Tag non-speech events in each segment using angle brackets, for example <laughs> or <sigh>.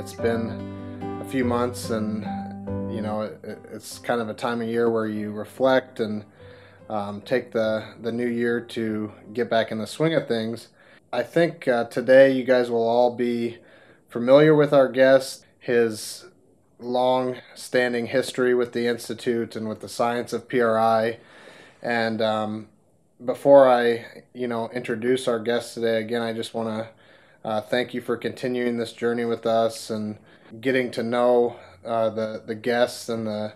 It's been a few months, and you know, it, it's kind of a time of year where you reflect and um, take the, the new year to get back in the swing of things. I think uh, today you guys will all be familiar with our guest, his long standing history with the Institute and with the science of PRI. And um, before I, you know, introduce our guest today, again, I just want to uh, thank you for continuing this journey with us and getting to know uh, the the guests and the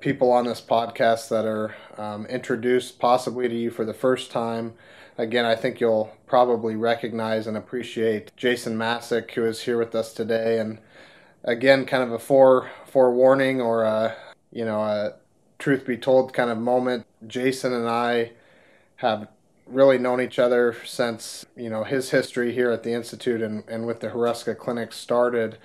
people on this podcast that are um, introduced possibly to you for the first time. Again, I think you'll probably recognize and appreciate Jason Masek, who is here with us today, and again, kind of a fore forewarning or a you know a truth be told kind of moment. Jason and I have really known each other since you know his history here at the institute and, and with the Hruska Clinic started.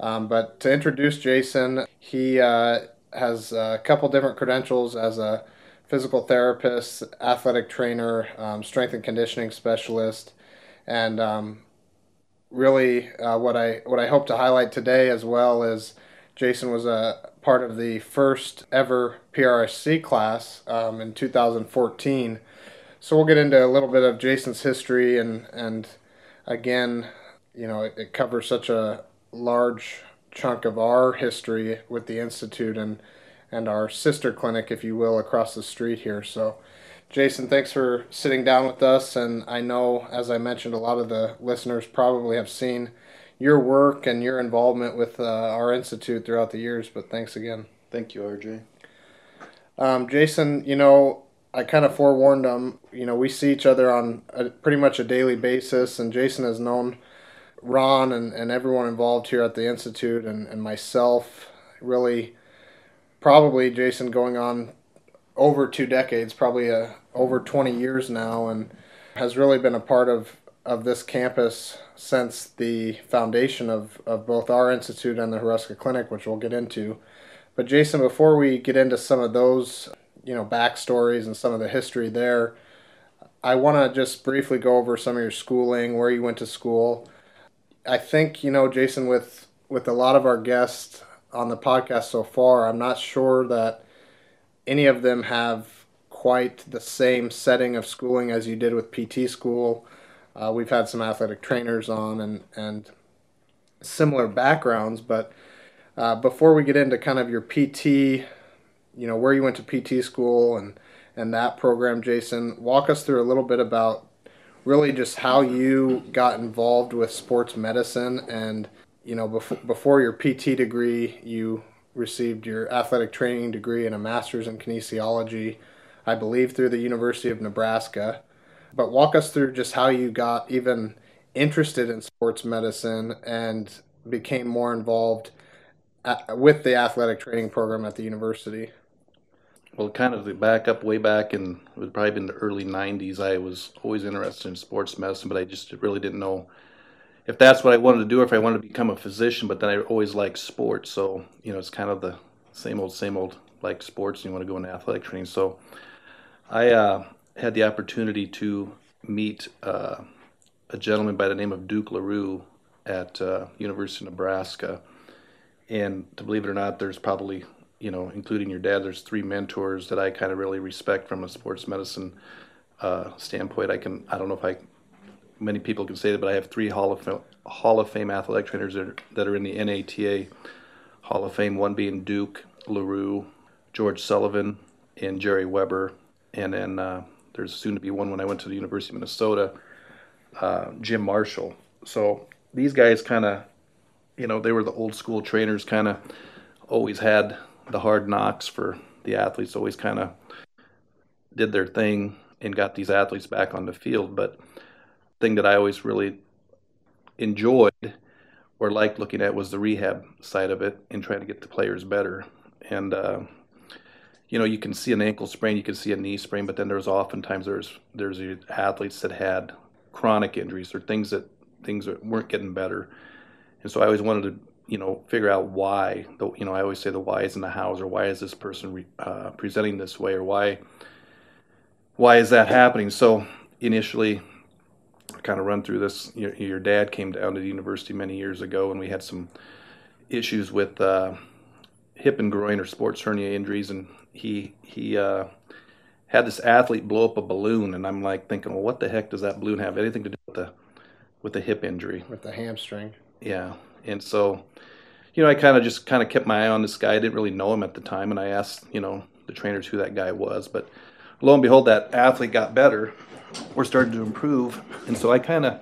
Um, but to introduce Jason, he uh, has a couple different credentials as a physical therapist, athletic trainer, um, strength and conditioning specialist, and um, really uh, what I what I hope to highlight today as well is Jason was a part of the first ever PRSC class um, in 2014. So we'll get into a little bit of Jason's history and and again, you know, it, it covers such a large chunk of our history with the institute and and our sister clinic, if you will, across the street here. So. Jason, thanks for sitting down with us. And I know, as I mentioned, a lot of the listeners probably have seen your work and your involvement with uh, our institute throughout the years. But thanks again. Thank you, RJ. Um, Jason, you know, I kind of forewarned them. You know, we see each other on a, pretty much a daily basis, and Jason has known Ron and, and everyone involved here at the institute and, and myself. Really, probably Jason going on over two decades, probably a, uh, over 20 years now, and has really been a part of of this campus since the foundation of, of both our institute and the Hruska Clinic, which we'll get into. But Jason, before we get into some of those, you know, backstories and some of the history there, I want to just briefly go over some of your schooling, where you went to school. I think you know, Jason, with with a lot of our guests on the podcast so far, I'm not sure that any of them have quite the same setting of schooling as you did with PT school uh, we've had some athletic trainers on and, and similar backgrounds, but uh, before we get into kind of your PT, you know, where you went to PT school and, and that program, Jason, walk us through a little bit about really just how you got involved with sports medicine and, you know, before, before your PT degree, you received your athletic training degree and a master's in kinesiology, I believe, through the University of Nebraska. But walk us through just how you got even interested in sports medicine and became more involved with the athletic training program at the university. Well, kind of the back up way back in it would probably been the early '90s. I was always interested in sports medicine, but I just really didn't know if that's what I wanted to do or if I wanted to become a physician. But then I always liked sports, so you know it's kind of the same old, same old like sports. And you want to go into athletic training, so I uh, had the opportunity to meet uh, a gentleman by the name of Duke LaRue at uh, University of Nebraska. And to believe it or not, there's probably, you know, including your dad, there's three mentors that I kind of really respect from a sports medicine uh, standpoint. I can, I don't know if I, many people can say that, but I have three Hall of Fame, Hall of Fame athletic trainers that are, that are in the NATA Hall of Fame, one being Duke LaRue, George Sullivan, and Jerry Weber. And then uh, there's soon to be one when I went to the University of Minnesota, uh, Jim Marshall. So these guys kind of, you know, they were the old school trainers, kind of always had the hard knocks for the athletes, always kind of did their thing and got these athletes back on the field. But thing that I always really enjoyed or liked looking at was the rehab side of it and trying to get the players better. And uh, you know, you can see an ankle sprain, you can see a knee sprain, but then there's oftentimes there's there's athletes that had chronic injuries or things that things that weren't getting better, and so I always wanted to you know figure out why. The, you know, I always say the why is in the hows or why is this person re, uh, presenting this way or why why is that happening? So initially, kind of run through this. Your, your, dad came down to the university many years ago, and we had some issues with uh, hip and groin or sports hernia injuries, and he he uh, had this athlete blow up a balloon, and I'm like thinking, well, what the heck does that balloon have anything to do with the with the hip injury? With the hamstring. Yeah, and so you know, I kind of just kind of kept my eye on this guy. I didn't really know him at the time, and I asked you know the trainers who that guy was, but lo and behold, that athlete got better or started to improve. And so I kind of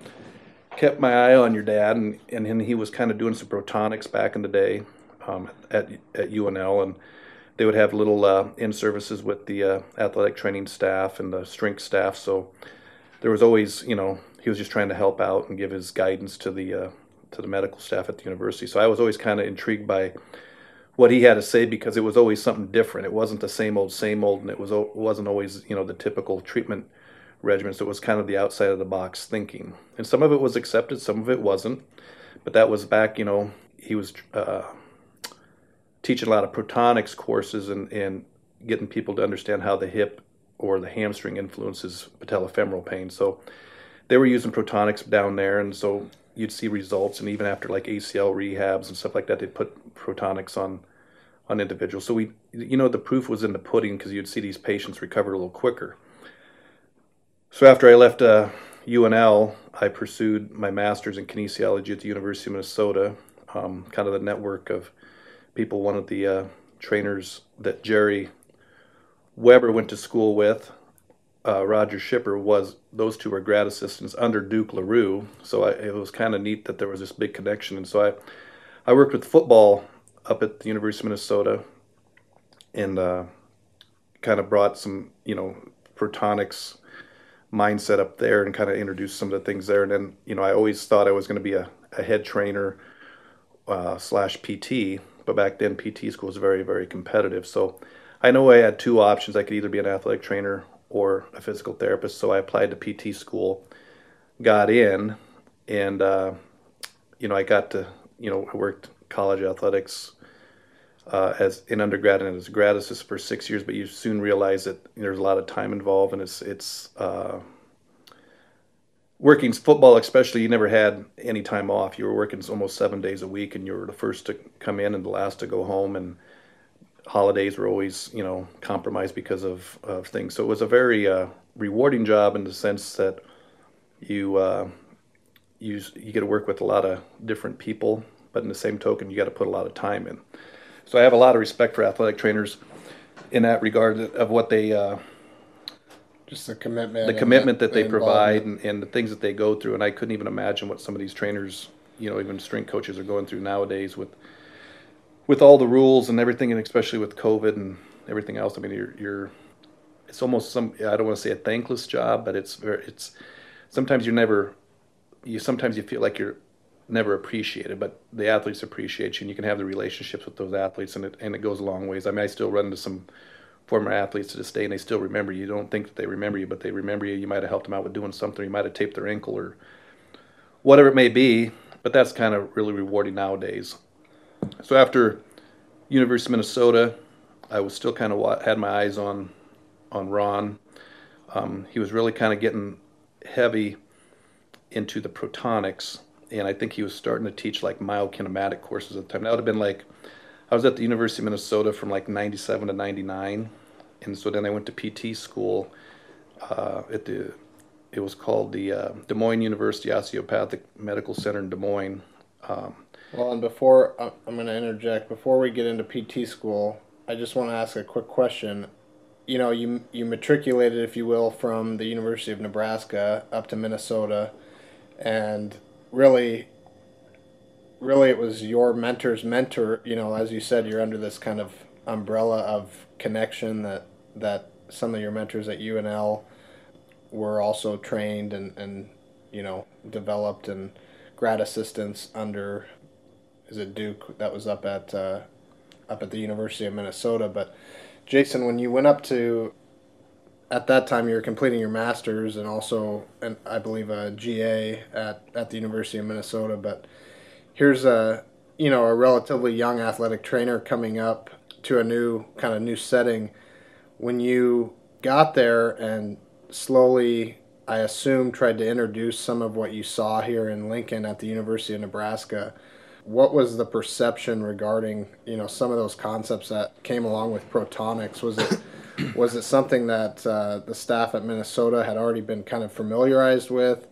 kept my eye on your dad, and, and he was kind of doing some protonics back in the day um, at, at UNL. And they would have little uh, in services with the uh, athletic training staff and the strength staff. So there was always, you know, he was just trying to help out and give his guidance to the uh, to the medical staff at the university. So I was always kind of intrigued by what he had to say because it was always something different. It wasn't the same old, same old, and it was wasn't always you know the typical treatment regimen. So it was kind of the outside of the box thinking. And some of it was accepted, some of it wasn't. But that was back, you know, he was uh, teaching a lot of protonics courses and, and getting people to understand how the hip or the hamstring influences patellofemoral pain. So they were using protonics down there. And so you'd see results. And even after like ACL rehabs and stuff like that, they'd put protonics on on individuals. So we, you know, the proof was in the pudding because you'd see these patients recover a little quicker. So after I left uh, UNL, I pursued my master's in kinesiology at the University of Minnesota. Um, kind of the network of people. One of the uh, trainers that Jerry Weber went to school with, uh, Roger Shipper, was those two were grad assistants under Duke LaRue. So I, it was kind of neat that there was this big connection. And so I, I worked with football up at the University of Minnesota, and uh, kind of brought some you know protonics mindset up there and kind of introduced some of the things there. And then, you know, I always thought I was going to be a, a head trainer uh, slash PT, but back then PT school was very, very competitive. So I know I had two options. I could either be an athletic trainer or a physical therapist. So I applied to PT school, got in, and, uh, you know, I got to, you know, I worked college athletics uh, as in undergrad and as a grad assistant for six years, but you soon realize that there's a lot of time involved, and it's it's uh, working football, especially. You never had any time off. You were working almost seven days a week, and you were the first to come in and the last to go home, and holidays were always you know compromised because of, of things. So it was a very uh, rewarding job in the sense that you uh, you you get to work with a lot of different people, but in the same token, you got to put a lot of time in. So I have a lot of respect for athletic trainers in that regard of what they uh, just the commitment the commitment the, that they provide and, and, the things that they go through and i couldn't even imagine what some of these trainers you know even strength coaches are going through nowadays with with all the rules and everything and especially with covid and everything else i mean you're, you're it's almost some i don't want to say a thankless job but it's very it's sometimes you're never you sometimes you feel like you're never appreciated, but the athletes appreciate you, and you can have the relationships with those athletes, and it and it goes a long ways. I mean, I still run into some former athletes to this day, and they still remember you. You don't think that they remember you, but they remember you. You might have helped them out with doing something. You might have taped their ankle or whatever it may be. But that's kind of really rewarding nowadays. So after University of Minnesota, I was still kind of had my eyes on on Ron. Um, he was really kind of getting heavy into the protonics and I think he was starting to teach like myokinematic courses at the time. That would have been like, I was at the University of Minnesota from like 97 to 99. And so then I went to PT school uh, at the, it was called the uh, Des Moines University Osteopathic Medical Center in Des Moines. Um, well, and before, uh, I'm going to interject, before we get into PT school, I just want to ask a quick question. You know, you, you matriculated, if you will, from the University of Nebraska up to Minnesota, and really really it was your mentor's mentor you know as you said you're under this kind of umbrella of connection that that some of your mentors at UNL were also trained and and you know developed and grad assistants under is it Duke that was up at uh, up at the University of Minnesota but Jason when you went up to at that time you were completing your master's and also and I believe a GA at, at the University of Minnesota but here's a you know a relatively young athletic trainer coming up to a new kind of new setting when you got there and slowly, I assume, tried to introduce some of what you saw here in Lincoln at the University of Nebraska. What was the perception regarding you know some of those concepts that came along with protonics? Was it <coughs> was it something that uh, the staff at Minnesota had already been kind of familiarized with?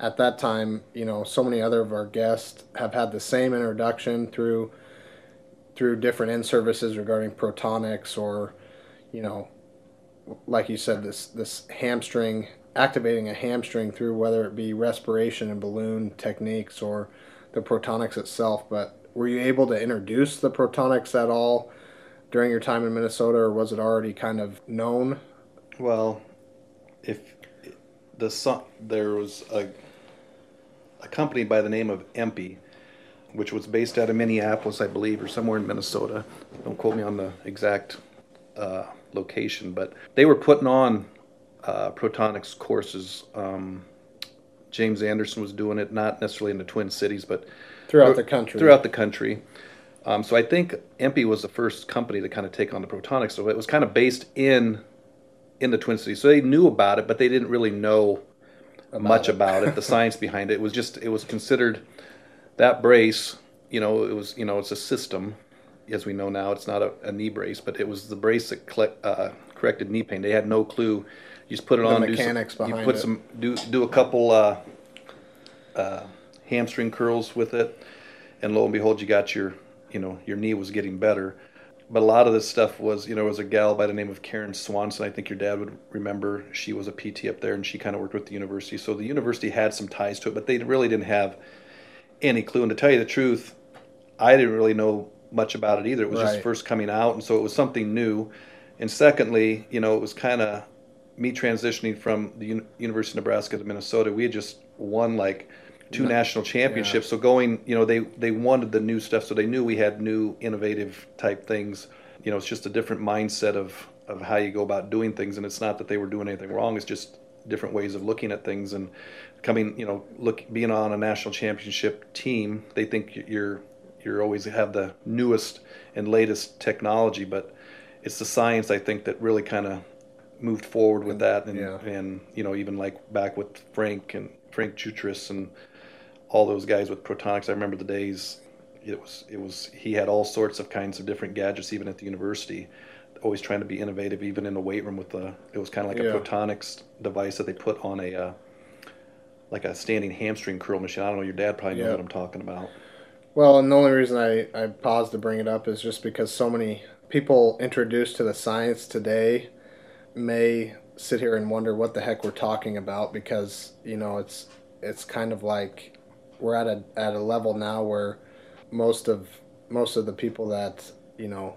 At that time, you know, so many other of our guests have had the same introduction through through different in services regarding protonics or, you know, like you said, this this hamstring activating a hamstring through whether it be respiration and balloon techniques or the protonics itself. But were you able to introduce the protonics at all during your time in Minnesota, or was it already kind of known? Well, if the there was a a company by the name of EMPI, which was based out of Minneapolis, I believe, or somewhere in Minnesota. Don't quote me on the exact uh, location, but they were putting on uh, protonics courses. Um, James Anderson was doing it, not necessarily in the Twin Cities, but throughout the country. Throughout the country. Um, so I think EMPI was the first company to kind of take on the protonics. So it was kind of based in in the Twin Cities. So they knew about it, but they didn't really know about much it. about it. The <laughs> science behind it. it was just it was considered that brace. You know, it was you know it's a system, as we know now. It's not a, a knee brace, but it was the brace that uh, corrected knee pain. They had no clue. You just put it the on. Mechanics do some, behind You put it. some do do a couple uh, uh, hamstring curls with it, and lo and behold, you got your you know your knee was getting better. But a lot of this stuff was, you know, was a gal by the name of Karen Swanson. I think your dad would remember. She was a PT up there, and she kind of worked with the university. So the university had some ties to it, but they really didn't have any clue. And to tell you the truth, I didn't really know much about it either. It was Right. just first coming out, and so it was something new. And secondly, you know, it was kind of me transitioning from the Un- University of Nebraska to Minnesota. We had just won like two national championships. So going, you know, they they wanted the new stuff, so they knew we had new innovative type things. You know, it's just a different mindset of of how you go about doing things, and it's not that they were doing anything wrong. It's just different ways of looking at things and coming. You know, look being on a national championship team, they think you're you're always have the newest and latest technology, but it's the science I think that really kind of moved forward with that, and Yeah. and you know even like back with Frank and Frank Chutris and all those guys with protonics. I remember the days. It was it was he had all sorts of kinds of different gadgets even at the university. Always trying to be innovative, even in the weight room with the. It was kind of like Yeah. a protonics device that they put on a. Uh, like a standing hamstring curl machine. I don't know. Your dad probably knows Yeah. what I'm talking about. Well, and the only reason I, I paused to bring it up is just because so many people introduced to the science today may sit here and wonder what the heck we're talking about because you know it's it's kind of like we're at a at a level now where most of most of the people that you know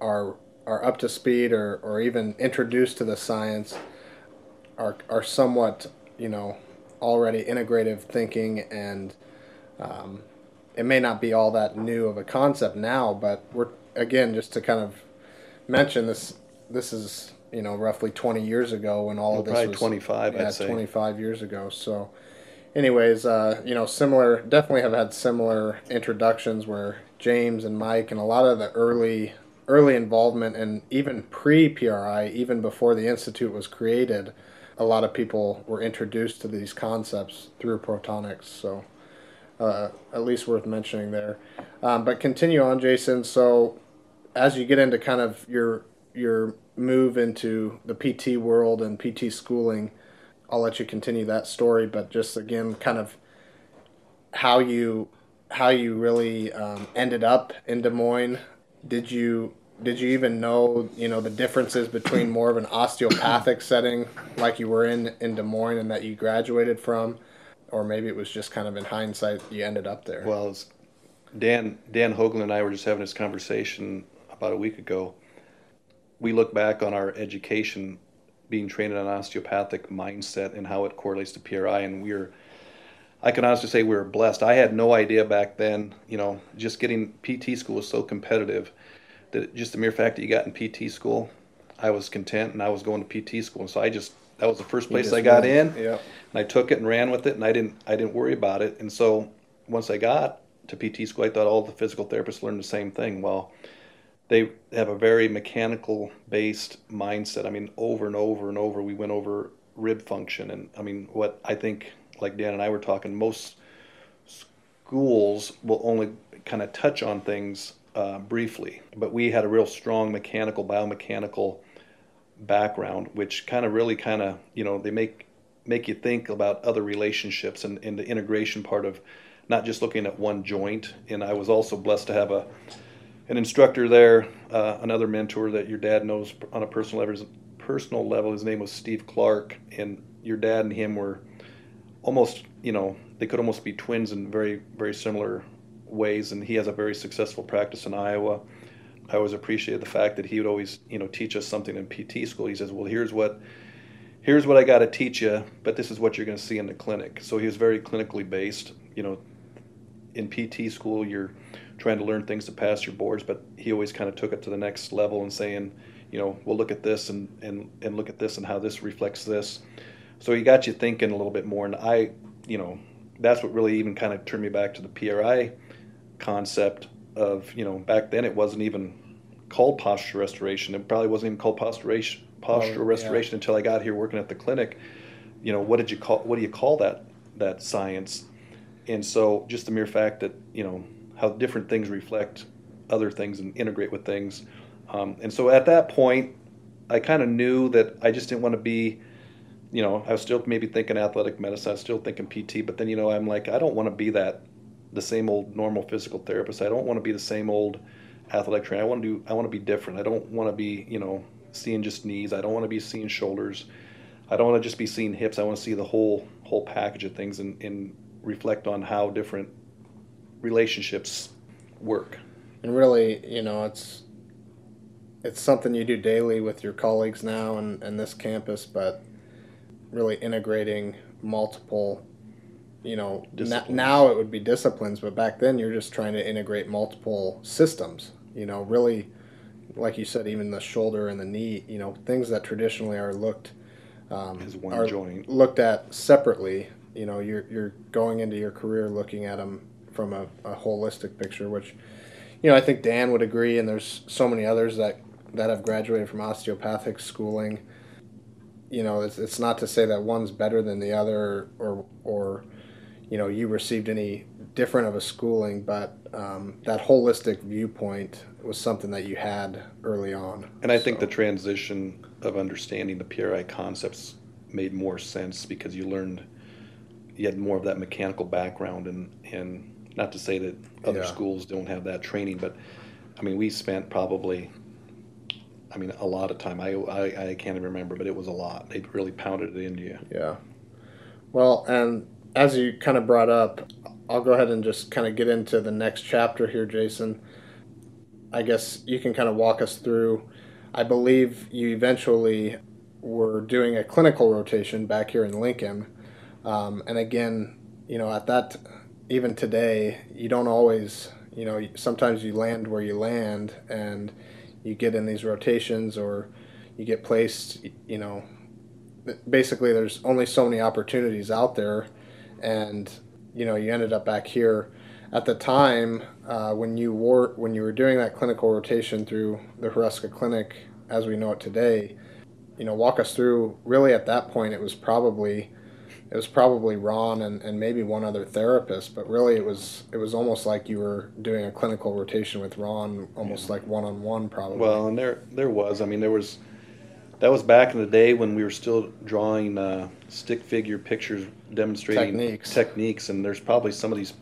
are are up to speed or, or even introduced to the science are are somewhat you know already integrative thinking and um, it may not be all that new of a concept now, but we're again just to kind of mention this. This is you know roughly 20 years ago when all Well, of this probably was 25, I'd say. 25 years ago. So, anyways, uh, you know, similar. Definitely have had similar introductions where James and Mike and a lot of the early early involvement and even pre PRI, even before the institute was created, a lot of people were introduced to these concepts through protonics. So uh, at least worth mentioning there. Um, but continue on, Jason. So as you get into kind of your your move into the PT world and PT schooling, I'll let you continue that story. But just again, kind of how you how you really um, ended up in Des Moines. Did you did you even know you know the differences between more of an osteopathic setting like you were in in Des Moines and that you graduated from, or maybe it was just kind of in hindsight you ended up there. Well, Dan Dan Hoagland and I were just having this conversation about a week ago. We look back on our education, being trained in an osteopathic mindset and how it correlates to PRI, and we're I can honestly say we were blessed. I had no idea back then. You know, just getting PT school was so competitive that just the mere fact that you got in PT school, I was content and I was going to PT school. And so I just that was the first place I got went, in yeah. and I took it and ran with it, and I didn't I didn't worry about it. And so once I got to PT school, I thought all the physical therapists learned the same thing. Well, they have a very mechanical based mindset. I mean, over and over and over, we went over rib function. And I mean, what I think, like Dan and I were talking, most schools will only kind of touch on things uh, briefly, but we had a real strong mechanical, biomechanical background, which kind of really kind of, you know, they make make you think about other relationships and, and the integration part of not just looking at one joint. And I was also blessed to have a an instructor there, uh, another mentor that your dad knows on a personal level. Personal level, his name was Steve Clark, and your dad and him were almost, you know, they could almost be twins in very, very similar ways. And he has a very successful practice in Iowa. I always appreciated the fact that he would always, you know, teach us something in PT school. He says, "Well, here's what." Here's what I got to teach you, but this is what you're going to see in the clinic. So he was very clinically based. You know, in PT school, you're trying to learn things to pass your boards, but he always kind of took it to the next level and saying, you know, we'll look at this and, and, and look at this and how this reflects this. So he got you thinking a little bit more. And I, you know, that's what really even kind of turned me back to the PRI concept of, you know, back then it wasn't even called posture restoration. It probably wasn't even called posture, posture oh, restoration yeah. until I got here working at the clinic. You know, what did you call, what do you call that, that science? And so just the mere fact that, you know, how different things reflect other things and integrate with things. Um, and so at that point, I kind of knew that I just didn't want to be, you know, I was still maybe thinking athletic medicine, I was still thinking PT, but then, you know, I'm like, I don't want to be that, the same old normal physical therapist. I don't want to be the same old athletic trainer. I want to do, I want to be different. I don't want to be, you know, seeing just knees. I don't want to be seeing shoulders. I don't want to just be seeing hips. I want to see the whole, whole package of things and, and reflect on how different relationships work. And really, you know, it's it's something you do daily with your colleagues now and, and this campus, but really integrating multiple, you know, n- now it would be disciplines, but back then you're just trying to integrate multiple systems, you know, really, like you said, even the shoulder and the knee, you know, things that traditionally are looked um, as one joint looked at separately. You know, you're you're going into your career looking at them from a, a holistic picture, which you know I think Dan would agree, and there's so many others that that have graduated from osteopathic schooling. You know, it's, it's not to say that one's better than the other, or or you know you received any different of a schooling, but um, that holistic viewpoint was something that you had early on. And I so. think the transition of understanding the PRI concepts made more sense because you learned you had more of that mechanical background and and not to say that other yeah. schools don't have that training, but I mean, we spent probably, I mean, a lot of time. I, I, I can't even remember, but it was a lot. They really pounded it into you. Yeah. Well, and as you kind of brought up, I'll go ahead and just kind of get into the next chapter here, Jason. I guess you can kind of walk us through. I believe you eventually were doing a clinical rotation back here in Lincoln. Um, and again, you know, at that even today, you don't always, you know, sometimes you land where you land and you get in these rotations or you get placed, you know, basically there's only so many opportunities out there and, you know, you ended up back here. At the time, uh, when you were when you were doing that clinical rotation through the Hruska Clinic as we know it today, you know, walk us through. Really, at that point, it was probably it was probably Ron and, and maybe one other therapist, but really it was it was almost like you were doing a clinical rotation with Ron, almost yeah. like one on one, probably. Well, and there there was. I mean, there was. That was back in the day when we were still drawing uh, stick figure pictures demonstrating techniques. techniques, and there's probably some of these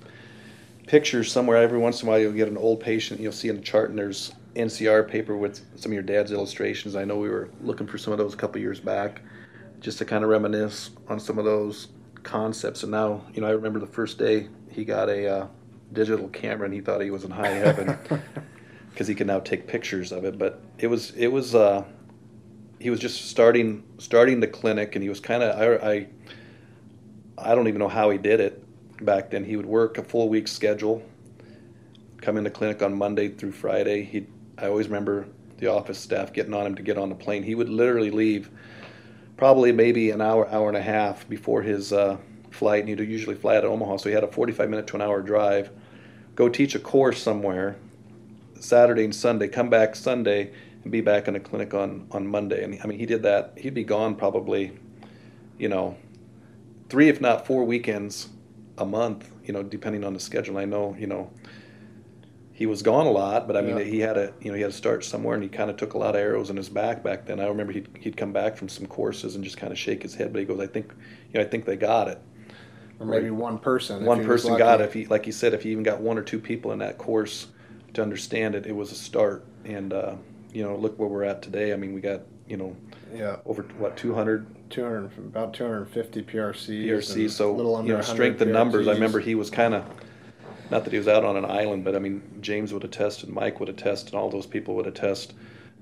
pictures somewhere. Every once in a while, you'll get an old patient, you'll see in the chart, and there's NCR paper with some of your dad's illustrations. I know we were looking for some of those a couple years back just to kind of reminisce on some of those concepts. And now, you know, I remember the first day he got a uh, digital camera and he thought he was in high heaven <laughs> because he could now take pictures of it. But it was it was uh, he was just starting starting the clinic and he was kind of I, I I don't even know how he did it back then. He would work a full week schedule, come into clinic on Monday through Friday. He I always remember the office staff getting on him to get on the plane. He would literally leave probably maybe an hour, hour and a half before his uh, flight. And he'd usually fly out of Omaha, so he had a 45 minute to an hour drive. Go teach a course somewhere Saturday and Sunday, come back Sunday, and be back in the clinic on, on Monday. And I mean, he did that. He'd be gone probably you know, three if not four weekends a month. You know, depending on the schedule. I know, you know, he was gone a lot, but I mean, Yeah. he had a you know, he had to start somewhere, and he kind of took a lot of arrows in his back back then. I remember he'd, he'd come back from some courses and just kind of shake his head, but he goes, "I think, you know, I think they got it." or maybe one person. one person got it. If he, like he said, if he even got one or two people in that course to understand it, it was a start. And uh, you know, look where we're at today. I mean, we got you know Yeah, over what 200 two hundred about two hundred and fifty PRCs. PRC. So a little under you know, 100 strength in numbers. I remember he was kind of not that he was out on an island, but I mean, James would attest, and Mike would attest, and all those people would attest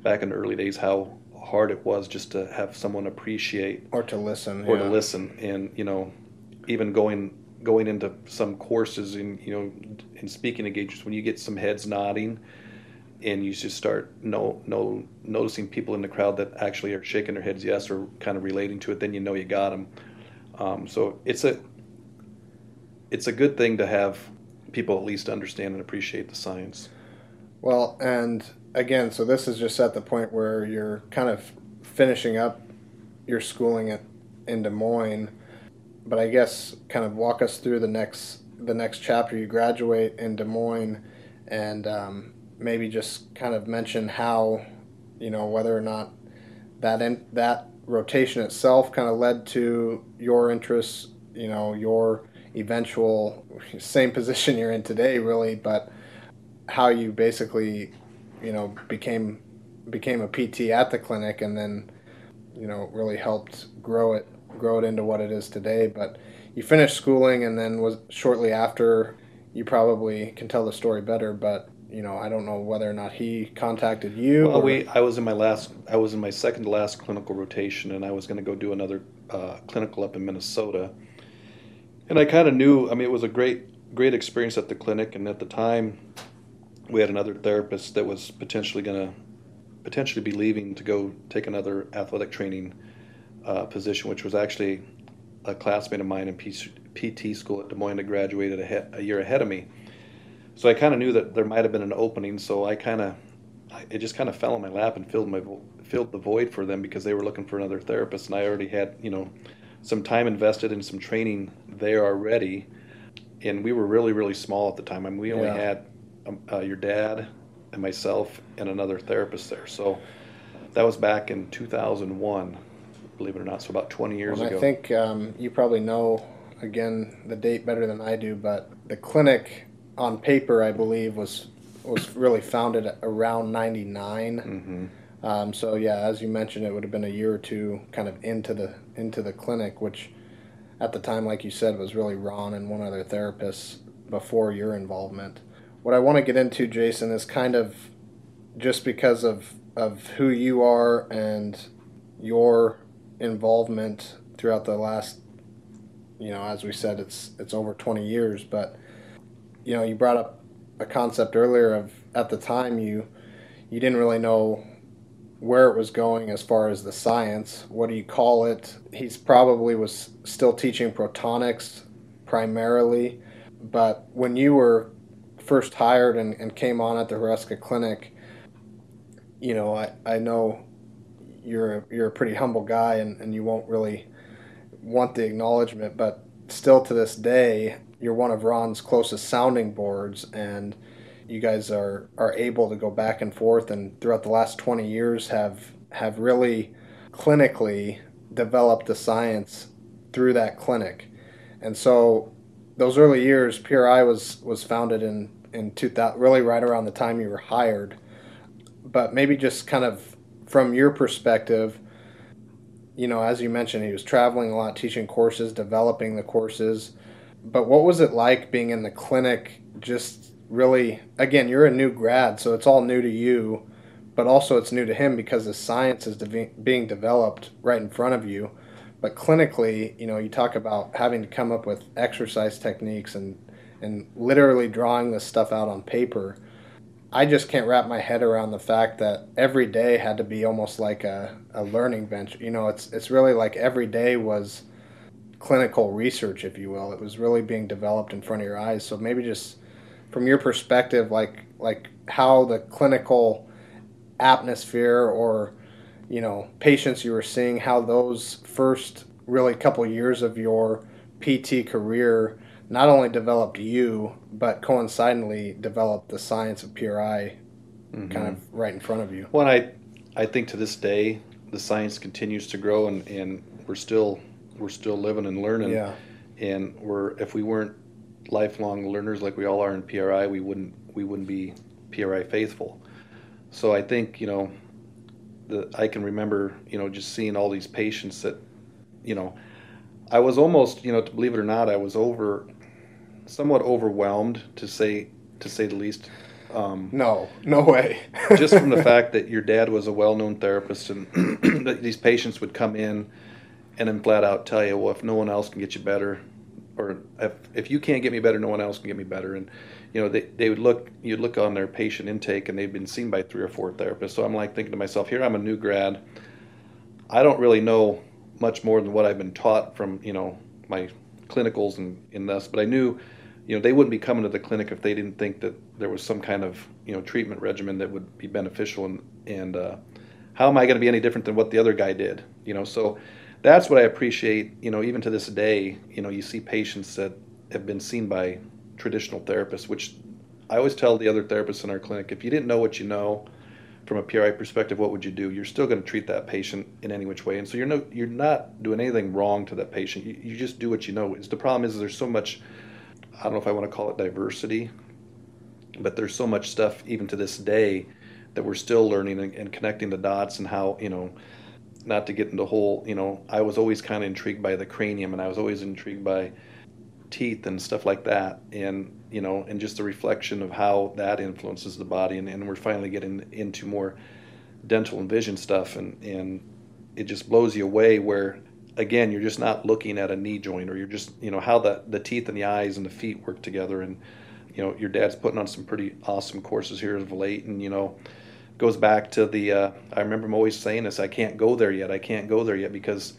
back in the early days how hard it was just to have someone appreciate or to listen. or yeah. to listen and you know even going going into some courses in you know in speaking engagements when you get some heads nodding and you just start no no noticing people in the crowd that actually are shaking their heads yes or kind of relating to it then you know you got them um, so it's a it's a good thing to have people at least understand and appreciate the science Well, and again, so this is just at the point where you're kind of finishing up your schooling at in Des Moines, but I guess kind of walk us through the next the next chapter. You graduate in Des Moines, and um, maybe just kind of mention how, you know, whether or not that in, that rotation itself kind of led to your interests. You know, your eventual same position you're in today, really, but how you basically, you know, became became a PT at the clinic, and then, you know, really helped grow it grow it into what it is today. But you finished schooling, and then was shortly after. You probably can tell the story better, but you know, I don't know whether or not he contacted you. Well, or- we I was in my last I was in my second to last clinical rotation, and I was going to go do another uh, clinical up in Minnesota. And I kind of knew. I mean, it was a great great experience at the clinic, and at the time, we had another therapist that was potentially going to potentially be leaving to go take another athletic training uh, position, which was actually a classmate of mine in PT school at Des Moines that graduated a, he- a year ahead of me. So I kind of knew that there might have been an opening. So I kind of it just kind of fell in my lap and filled my filled the void for them because they were looking for another therapist, and I already had you know some time invested in some training there already, and we were really really small at the time. I mean, we only Yeah. had um, uh, your dad and myself and another therapist there. So that was back in 2001, believe it or not. So about 20 years And ago. I think um, you probably know again the date better than I do, but the clinic on paper, I believe, was was really founded around '99. hmm Um, so yeah, as you mentioned, it would have been a year or two kind of into the into the clinic, which at the time, like you said, was really Ron and one other therapist before your involvement. What I want to get into, Jason, is kind of just because of of who you are and your involvement throughout the last, you know, as we said, it's it's over twenty years, but you know, you brought up a concept earlier of at the time you you didn't really know where it was going as far as the science. What do you call it? He's probably was still teaching protonics primarily, but when you were first hired and, and came on at the Hruska Clinic, you know, I, I know you're a, you're a pretty humble guy and, and you won't really want the acknowledgement, but still to this day, you're one of Ron's closest sounding boards and you guys are are able to go back and forth and throughout the last 20 years have have really clinically developed the science through that clinic. And so those early years PRI was was founded in in 2000 really right around the time you were hired. But maybe just kind of from your perspective you know as you mentioned he was traveling a lot teaching courses developing the courses. But what was it like being in the clinic just really again you're a new grad so it's all new to you but also it's new to him because the science is de- being developed right in front of you. But clinically you know you talk about having to come up with exercise techniques and and literally drawing this stuff out on paper. I just can't wrap my head around the fact that every day had to be almost like a, a learning venture. You know it's it's really like every day was clinical research if you will. It was really being developed in front of your eyes. So maybe just from your perspective, like like how the clinical atmosphere or you know patients you were seeing, how those first really couple years of your PT career not only developed you, but coincidentally developed the science of PRI mm-hmm. kind of right in front of you. Well, I, I think to this day, the science continues to grow, and, and we're still we're still living and learning. Yeah. And we're if we weren't lifelong learners like we all are in PRI, we wouldn't we wouldn't be PRI faithful. So I think you know, the I can remember you know just seeing all these patients that, you know, I was almost you know to believe it or not I was over, somewhat overwhelmed to say to say the least. Um, no, no way. <laughs> just from the fact that your dad was a well-known therapist, and <clears throat> that these patients would come in, and then flat out tell you, well, if no one else can get you better, or if, if you can't get me better, no one else can get me better. And you know, they, they would look, you'd look on their patient intake, and they've been seen by three or four therapists. So I'm like thinking to myself, here I'm a new grad. I don't really know much more than what I've been taught from you know my clinicals and in this, but I knew, you know, they wouldn't be coming to the clinic if they didn't think that there was some kind of you know treatment regimen that would be beneficial. And and uh, how am I going to be any different than what the other guy did? You know, so that's what I appreciate. You know, even to this day, you know, you see patients that have been seen by traditional therapists, which I always tell the other therapists in our clinic, if you didn't know what you know from a PRI perspective, what would you do? You're still going to treat that patient in any which way, and so you're no, you're not doing anything wrong to that patient. You, you just do what you know. Is the problem is there's so much. I don't know if I want to call it diversity, but there's so much stuff even to this day that we're still learning and, and connecting the dots and how you know not to get into whole, you know, I was always kind of intrigued by the cranium and I was always intrigued by teeth and stuff like that. And, you know, and just the reflection of how that influences the body. And, and we're finally getting into more dental and vision stuff. And, and it just blows you away where, again, you're just not looking at a knee joint or you're just, you know, how the, the teeth and the eyes and the feet work together. And, you know, your dad's putting on some pretty awesome courses here of late. And, you know, goes back to the uh, I remember him always saying this I can't go there yet I can't go there yet because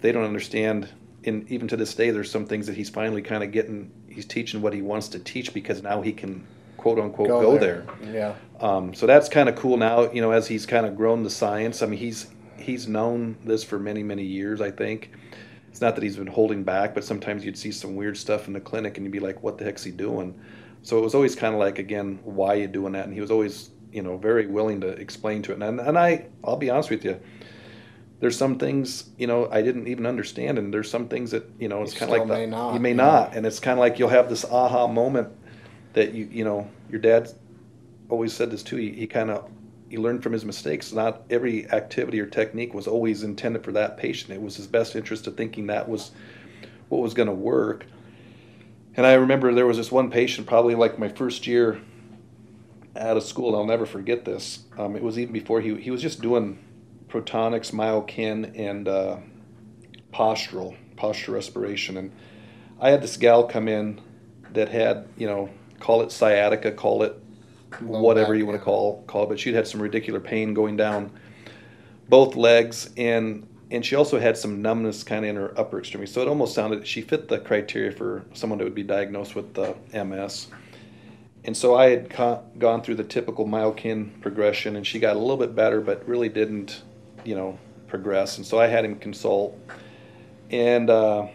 they don't understand and even to this day there's some things that he's finally kind of getting he's teaching what he wants to teach because now he can quote unquote go, go there. there. yeah. Um, so that's kind of cool now you know as he's kind of grown the science. I mean he's he's known this for many many years I think. It's not that he's been holding back but sometimes you'd see some weird stuff in the clinic and you'd be like what the heck's he doing? So it was always kind of like again why are you doing that? And he was always you know very willing to explain to it. And and I I'll be honest with you. There's some things you know I didn't even understand, and there's some things that you know it's kind of like may the, not, you may not, and it's kind of like you'll have this aha moment that you you know your dad always said this too. He, he kind of he learned from his mistakes. Not every activity or technique was always intended for that patient. It was his best interest of thinking that was what was going to work. And I remember there was this one patient, probably like my first year out of school. I'll never forget this. Um, it was even before he he was just doing protonics, myokin, and uh, postural posture respiration. And I had this gal come in that had you know call it sciatica, call it Low whatever back, you want to call call it, but she'd had some ridiculous pain going down both legs and and she also had some numbness kind of in her upper extremity. So it almost sounded she fit the criteria for someone that would be diagnosed with uh, MS and so I had co- gone through the typical myokin progression, and she got a little bit better, but really didn't, you know, progress. And so I had him consult, and uh,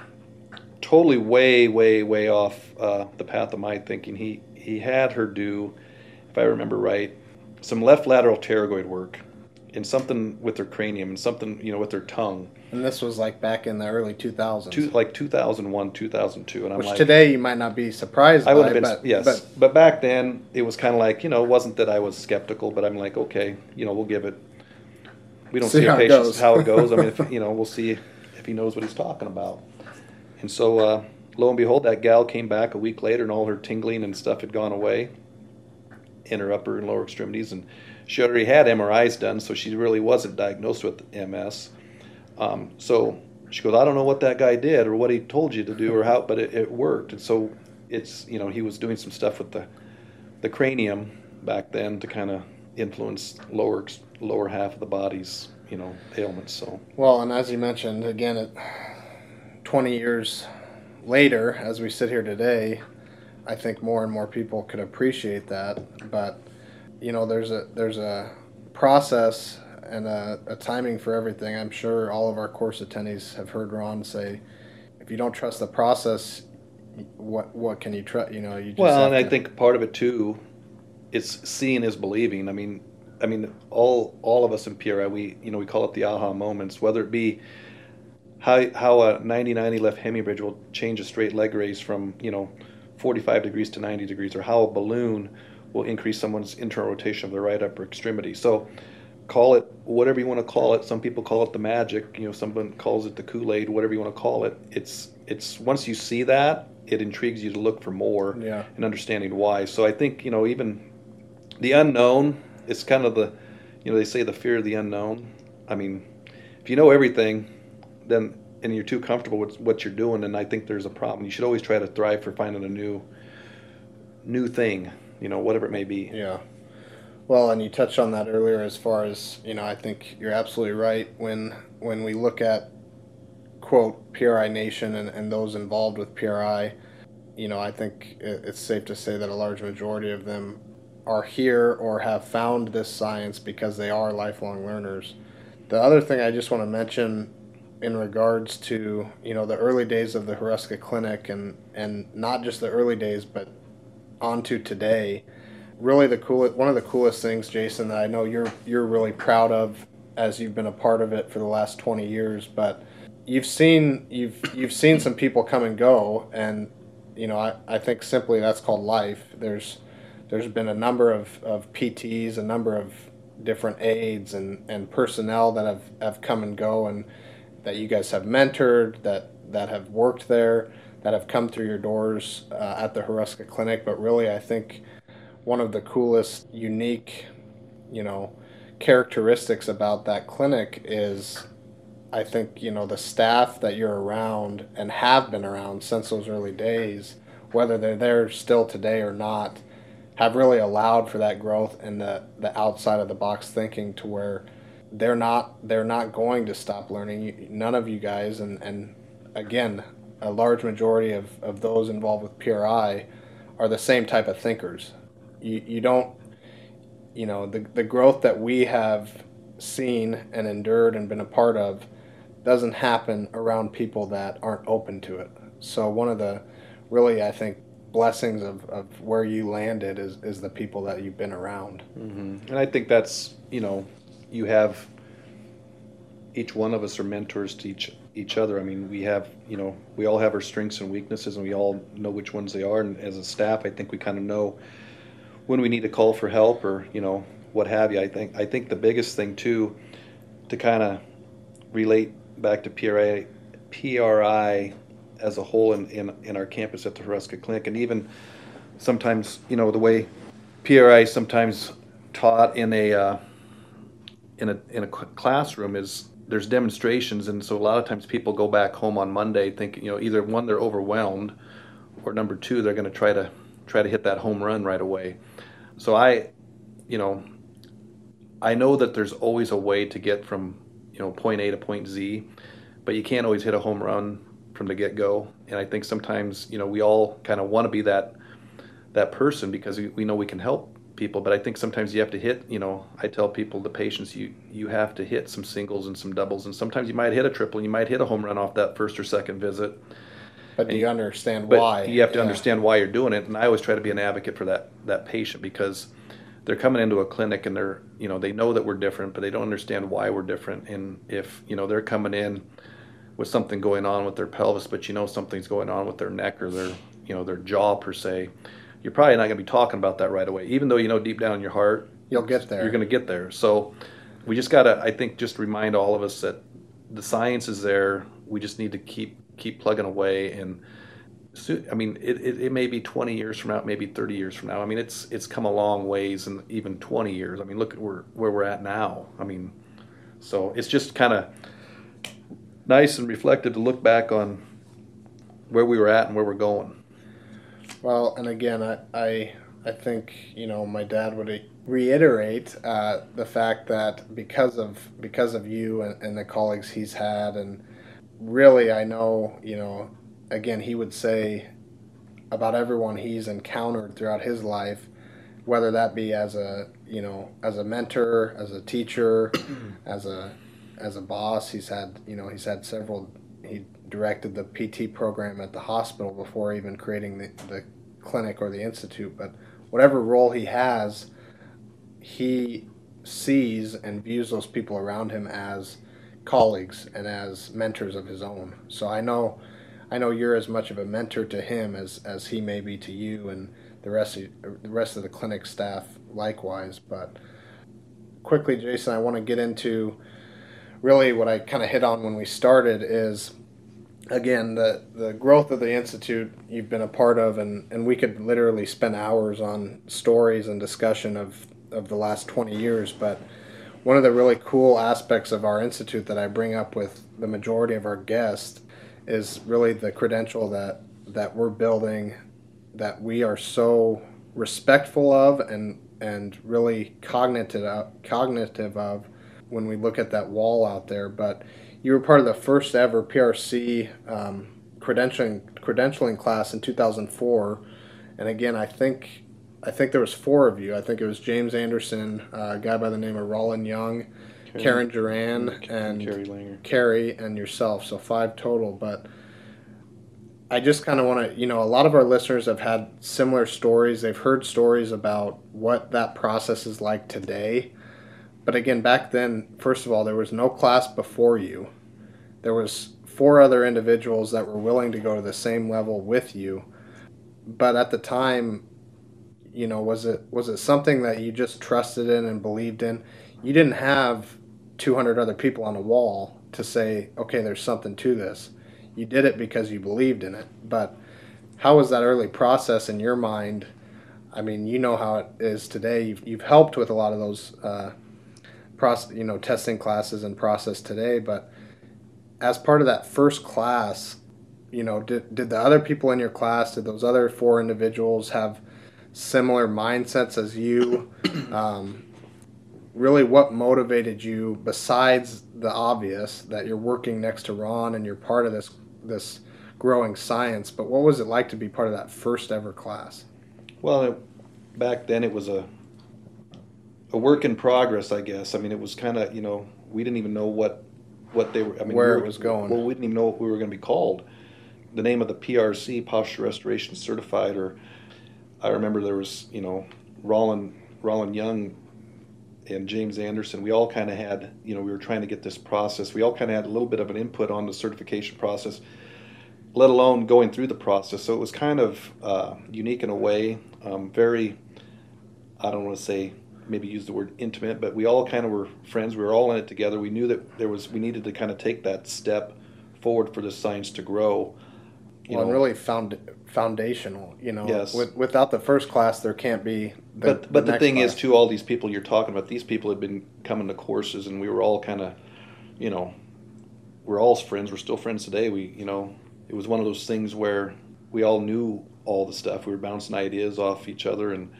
totally way, way, way off uh, the path of my thinking. He he had her do, if I remember right, some left lateral pterygoid work, and something with their cranium, and something you know with their tongue and this was like back in the early 2000s. Two, like 2001, 2002. And I'm Which like, today you might not be surprised I would have been, but, yes. But, but back then it was kind of like, you know, it wasn't that I was skeptical, but I'm like, okay, you know, we'll give it. We don't see, see how, it goes. how it goes. I mean, <laughs> if, you know, we'll see if he knows what he's talking about. And so, uh, lo and behold, that gal came back a week later, and all her tingling and stuff had gone away in her upper and lower extremities, and she already had MRIs done, so she really wasn't diagnosed with MS. Um, so she goes, I don't know what that guy did or what he told you to do or how, but it, it worked. And so it's, you know, he was doing some stuff with the, the cranium back then to kind of influence lower, lower half of the body's, you know, ailments. So, well, and as you mentioned, again, it, 20 years later, as we sit here today, I think more and more people could appreciate that. But, you know, there's a, there's a process and a, a, timing for everything. I'm sure all of our course attendees have heard Ron say, if you don't trust the process, what what can you trust? You know, you just well, and. I think part of it too, it's seeing is believing. I mean, I mean, all all of us in PRI, we you know we call it the aha moments, whether it be how how a 90-90 left hemi bridge will change a straight leg raise from you know 45 degrees to 90 degrees, or how a balloon will increase someone's internal rotation of the right upper extremity. So call it whatever you want to call it. Some people call it the magic. You know, someone calls it the Kool Aid. Whatever you want to call it. It's it's once you see that, it intrigues you to look for more yeah. and understanding why. So I think you know even the unknown It's kind of the you know they say the fear of the unknown. I mean, if you know everything, then and you're too comfortable with what you're doing, then I think there's a problem. You should always try to thrive for finding a new new thing, you know, whatever it may be. Yeah. Well, and you touched on that earlier as far as, you know, I think you're absolutely right when when we look at quote PRI Nation and, and those involved with PRI, you know, I think it's safe to say that a large majority of them are here or have found this science because they are lifelong learners. The other thing I just want to mention in regards to, you know, the early days of the Hruska Clinic and, and not just the early days, but onto today, really the coolest one of the coolest things, Jason, that I know you're you're really proud of as you've been a part of it for the last 20 years, but you've seen you've you've seen some people come and go and you know, I, I think simply that's called life. There's there's been a number of, of PTs, a number of different aides and, and personnel that have, have come and go and that you guys have mentored, that, that have worked there, that have come through your doors uh, at the Hruska Clinic. But really, I think one of the coolest, unique, you know, characteristics about that clinic is I think, you know, the staff that you're around and have been around since those early days, whether they're there still today or not, have really allowed for that growth and the, the outside of the box thinking to where they're not they're not going to stop learning. None of you guys and, and again, a large majority of, of those involved with PRI are the same type of thinkers. You, you don't you know the, the growth that we have seen and endured and been a part of doesn't happen around people that aren't open to it. So one of the really i think blessings of, of where you landed is, is the people that you've been around. Mm-hmm. and i think that's you know you have each one of us are mentors to each each other. I mean, we have you know we all have our strengths and weaknesses, and we all know which ones they are. And as a staff, I think we kind of know when we need to call for help or you know what have you. I think I think the biggest thing too to kind of relate back to PRI PRI as a whole in, in, in our campus at the Hruska Clinic and even sometimes you know the way PRI sometimes taught in a uh, in a in a classroom is there's demonstrations and so a lot of times people go back home on Monday thinking you know either one they're overwhelmed or number two they're going to try to try to hit that home run right away so I, you know, I know that there's always a way to get from you know point A to point Z, but you can't always hit a home run from the get go. And I think sometimes you know we all kind of want to be that that person because we, we know we can help people. But I think sometimes you have to hit. You know, I tell people the patients you you have to hit some singles and some doubles, and sometimes you might hit a triple, and you might hit a home run off that first or second visit. But do you understand why? you have to yeah. understand why you're doing it, and I always try to be an advocate for that that patient because they're coming into a clinic and they're you know they know that we're different, but they don't understand why we're different. And if you know they're coming in with something going on with their pelvis, but you know something's going on with their neck or their you know their jaw per se, you're probably not going to be talking about that right away, even though you know deep down in your heart you'll get there. You're going to get there. So we just got to I think just remind all of us that the science is there. We just need to keep keep plugging away and I mean, it, it, it, may be 20 years from now, maybe 30 years from now. I mean, it's it's come a long ways, and even 20 years. I mean, look at where where we're at now. I mean, so it's just kind of nice and reflective to look back on where we were at and where we're going. Well, and again, I I, I think you know my dad would reiterate uh, the fact that because of because of you and, and the colleagues he's had and really, I know, you know, again, he would say about everyone he's encountered throughout his life, whether that be as a, you know, as a mentor, as a teacher, <clears throat> as a as a boss. He's had you know he's had several. Directed the PT program at the hospital before even creating the, the clinic or the institute. But whatever role he has, he sees and views those people around him as colleagues and as mentors of his own. So I know I know you're as much of a mentor to him as, as he may be to you and the rest of the rest of the clinic staff likewise. But quickly, Jason, I want to get into really what I kind of hit on when we started is again the the growth of the institute you've been a part of and and we could literally spend hours on stories and discussion of of the last 20 years but one of the really cool aspects of our institute that I bring up with the majority of our guests is really the credential that that we're building that we are so respectful of and and really cognitive cognitive of when we look at that wall out there but you were part of the first ever PRC um, credentialing credentialing class in 2004, and again, I think I think there was four of you. I think it was James Anderson, uh, a guy by the name of Roland Young, Karen, Karen Duran, and Carrie Langer. Carrie and yourself. So five total, but. I just kind of want to, you know, a lot of our listeners have had similar stories. They've heard stories about what that process is like today. But again, back then, first of all, there was no class before you. There was four other individuals that were willing to go to the same level with you. But at the time you know was it was it something that you just trusted in and believed in? You didn't have 200 other people on a wall to say okay there's something to this. You did it because you believed in it. But how was that early process in your mind? I mean you know how it is today. You've, you've helped with a lot of those uh, process you know testing classes and process today but as part of that first class, you know, did, did the other people in your class, did those other four individuals have similar mindsets as you? <clears throat> Um, really, what motivated you besides the obvious that you're working next to Ron and you're part of this this growing science? But what was it like to be part of that first ever class? Well, it, back then it was a a work in progress, I guess. I mean, it was kind of you know we didn't even know what what they were. I mean, where we it was going. Well, we didn't even know what we were going to be called. The name of the PRC, Posture Restoration Certified, or I remember there was, you know, Roland Roland Young and James Anderson. We all kind of had, you know, we were trying to get this process. We all kind of had a little bit of an input on the certification process, let alone going through the process. So it was kind of uh, unique in a way. Um, very, I don't want to say maybe use the word intimate, but we all kind of were friends. We were all in it together. We knew that there was we needed to kind of take that step forward for the science to grow. You well, know, and really found foundational. You know, yes. With, without the first class, there can't be. The, but but the, the thing class. is, too, all these people you're talking about, these people had been coming to courses, and we were all kind of, you know, we're all friends. We're still friends today. We, you know, it was one of those things where we all knew all the stuff. We were bouncing ideas off each other, and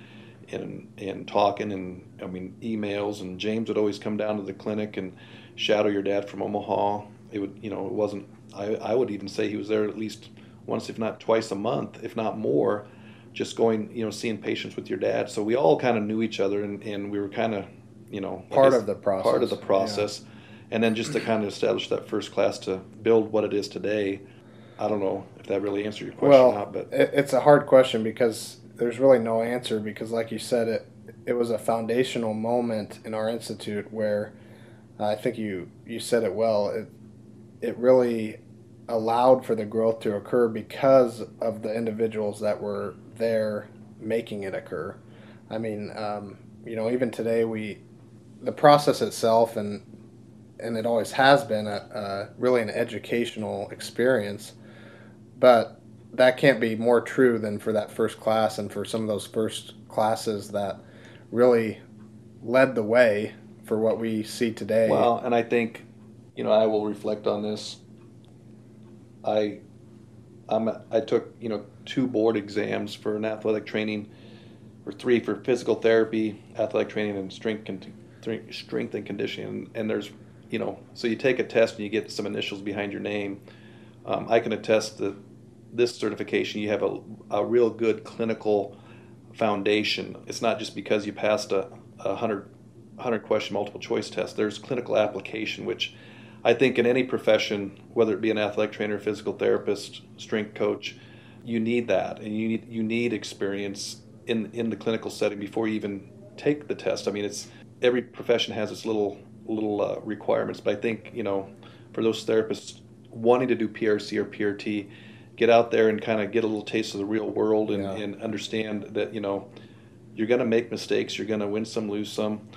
and and talking and I mean emails and James would always come down to the clinic and shadow your dad from Omaha. It would you know it wasn't I, I would even say he was there at least once if not twice a month if not more just going you know seeing patients with your dad so we all kind of knew each other and, and we were kind of you know part of the process part of the process yeah. and then just to kind of establish that first class to build what it is today I don't know if that really answered your question well, or not but it's a hard question because there's really no answer because, like you said, it it was a foundational moment in our institute where uh, I think you you said it well. It it really allowed for the growth to occur because of the individuals that were there making it occur. I mean, um, you know, even today we the process itself and and it always has been a, a really an educational experience, but that can't be more true than for that first class and for some of those first classes that really led the way for what we see today. Well, and I think, you know, I will reflect on this. I, I'm, I took, you know, two board exams for an athletic training, or three for physical therapy, athletic training, and strength, strength and conditioning. And there's, you know, so you take a test and you get some initials behind your name. Um, I can attest that this certification, you have a, a real good clinical foundation. It's not just because you passed a, a hundred 100 question multiple choice test. There's clinical application, which I think in any profession, whether it be an athletic trainer, physical therapist, strength coach, you need that, and you need you need experience in in the clinical setting before you even take the test. I mean, it's every profession has its little little uh, requirements, but I think you know for those therapists wanting to do PRC or PRT, get out there and kind of get a little taste of the real world and, yeah. and understand that you know you're going to make mistakes, you're going to win some, lose some,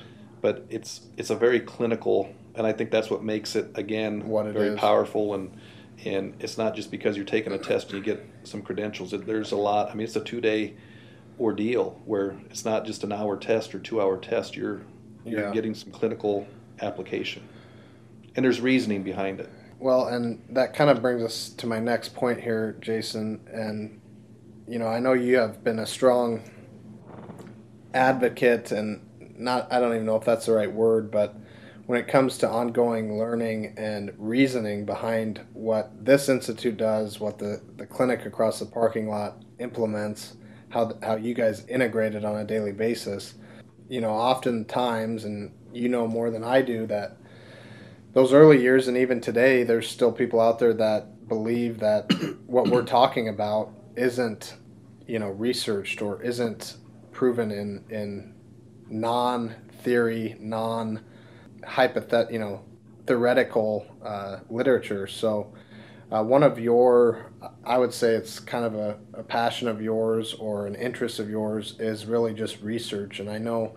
but it's it's a very clinical and I think that's what makes it again it very is. powerful and and it's not just because you're taking a test and you get some credentials. There's a lot. I mean, it's a two day ordeal where it's not just an hour test or two hour test. You're you're yeah. getting some clinical application, and there's reasoning behind it. Well, and that kind of brings us to my next point here, Jason. And you know, I know you have been a strong advocate, and not I don't even know if that's the right word, but when it comes to ongoing learning and reasoning behind what this institute does, what the, the clinic across the parking lot implements, how, how you guys integrate it on a daily basis. You know, oftentimes, and you know more than I do, that those early years and even today, there's still people out there that believe that <clears throat> what we're talking about isn't, you know, researched or isn't proven in, in non theory, non hypothet, you know, theoretical uh, literature. So, uh, one of your, I would say it's kind of a, a, passion of yours or an interest of yours is really just research. And I know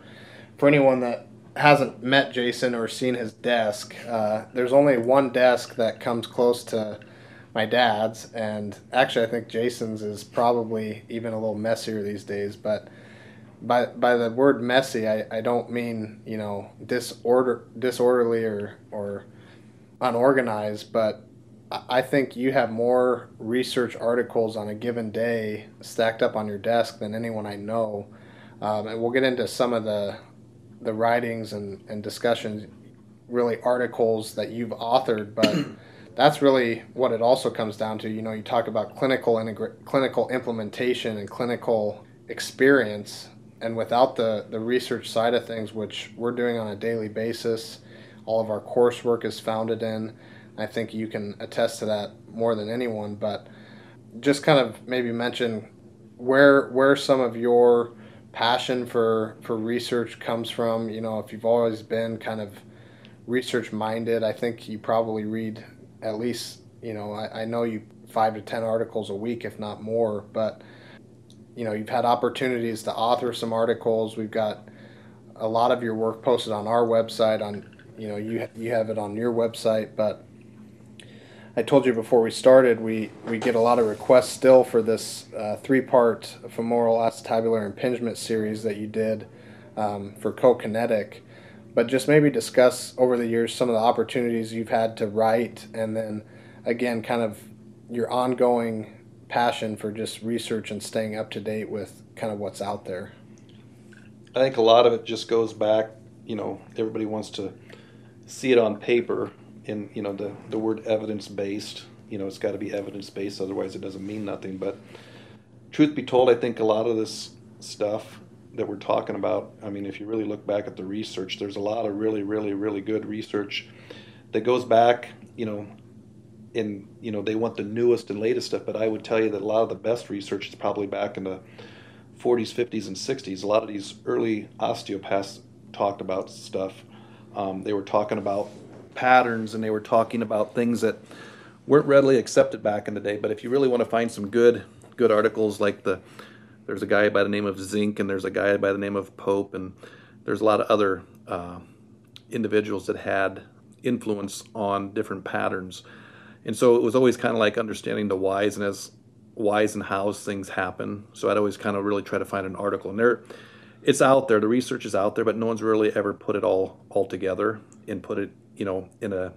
for anyone that hasn't met Jason or seen his desk, uh, there's only one desk that comes close to my dad's. And actually, I think Jason's is probably even a little messier these days. But by by the word messy, I, I don't mean you know disorder disorderly or or unorganized, but I think you have more research articles on a given day stacked up on your desk than anyone I know, um, and we'll get into some of the the writings and, and discussions, really articles that you've authored, but. <clears throat> that's really what it also comes down to. You know, you talk about clinical integra- clinical implementation and clinical experience and without the, the research side of things, which we're doing on a daily basis, all of our coursework is founded in. I think you can attest to that more than anyone. But just kind of maybe mention where where some of your passion for for research comes from. You know, if you've always been kind of research minded, I think you probably read at least you know I, I know you five to ten articles a week, if not more, but you know you've had opportunities to author some articles. We've got a lot of your work posted on our website. On you know you you have it on your website, but I told you before we started we we get a lot of requests still for this uh, three part femoral acetabular impingement series that you did um, for CoKinetic. But just maybe discuss over the years some of the opportunities you've had to write, and then again, kind of your ongoing passion for just research and staying up to date with kind of what's out there? I think a lot of it just goes back, you know, everybody wants to see it on paper in, you know, the, the word evidence based. You know, it's got to be evidence based, otherwise it doesn't mean nothing. But truth be told, I think a lot of this stuff that we're talking about, I mean, if you really look back at the research, there's a lot of really, really, really good research that goes back, you know, in you know they want the newest and latest stuff but i would tell you that a lot of the best research is probably back in the 40s 50s and 60s a lot of these early osteopaths talked about stuff um, they were talking about patterns and they were talking about things that weren't readily accepted back in the day. But if you really want to find some good good articles like the there's a guy by the name of Zink and there's a guy by the name of Pope and there's a lot of other uh, individuals that had influence on different patterns. And so it was always kind of like understanding the whys and as whys and hows things happen. So I'd always kind of really try to find an article, and there, it's out there. The research is out there, but no one's really ever put it all all together and put it, you know, in a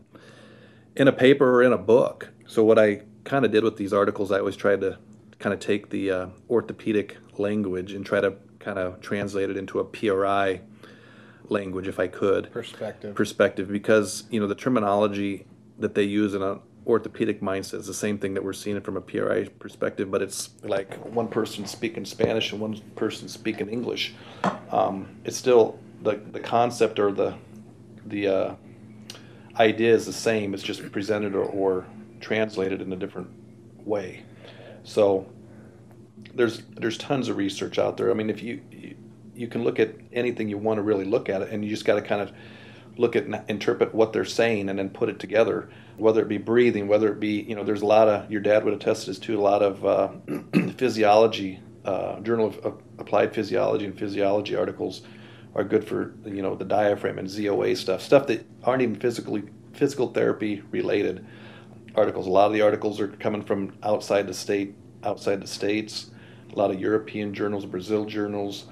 in a paper or in a book. So what I kind of did with these articles, I always tried to kind of take the uh, orthopedic language and try to kind of translate it into a PRI language if I could. Perspective. Perspective, because you know the terminology that they use in a orthopedic mindset is the same thing that we're seeing from a PRI perspective, but it's like one person speaking Spanish and one person speaking English. Um, it's still the the concept or the the uh, idea is the same. It's just presented or, or translated in a different way. So there's there's tons of research out there. I mean, if you you can look at anything you want to really look at it, and you just got to kind of look at and interpret what they're saying and then put it together. Whether it be breathing, whether it be you know, there's a lot of your dad would attest to this too. A lot of uh, <clears throat> physiology, uh, Journal of Applied Physiology and Physiology articles are good for you know the diaphragm and ZOA stuff, stuff that aren't even physically physical therapy related articles. A lot of the articles are coming from outside the state, outside the states. A lot of European journals, Brazil journals.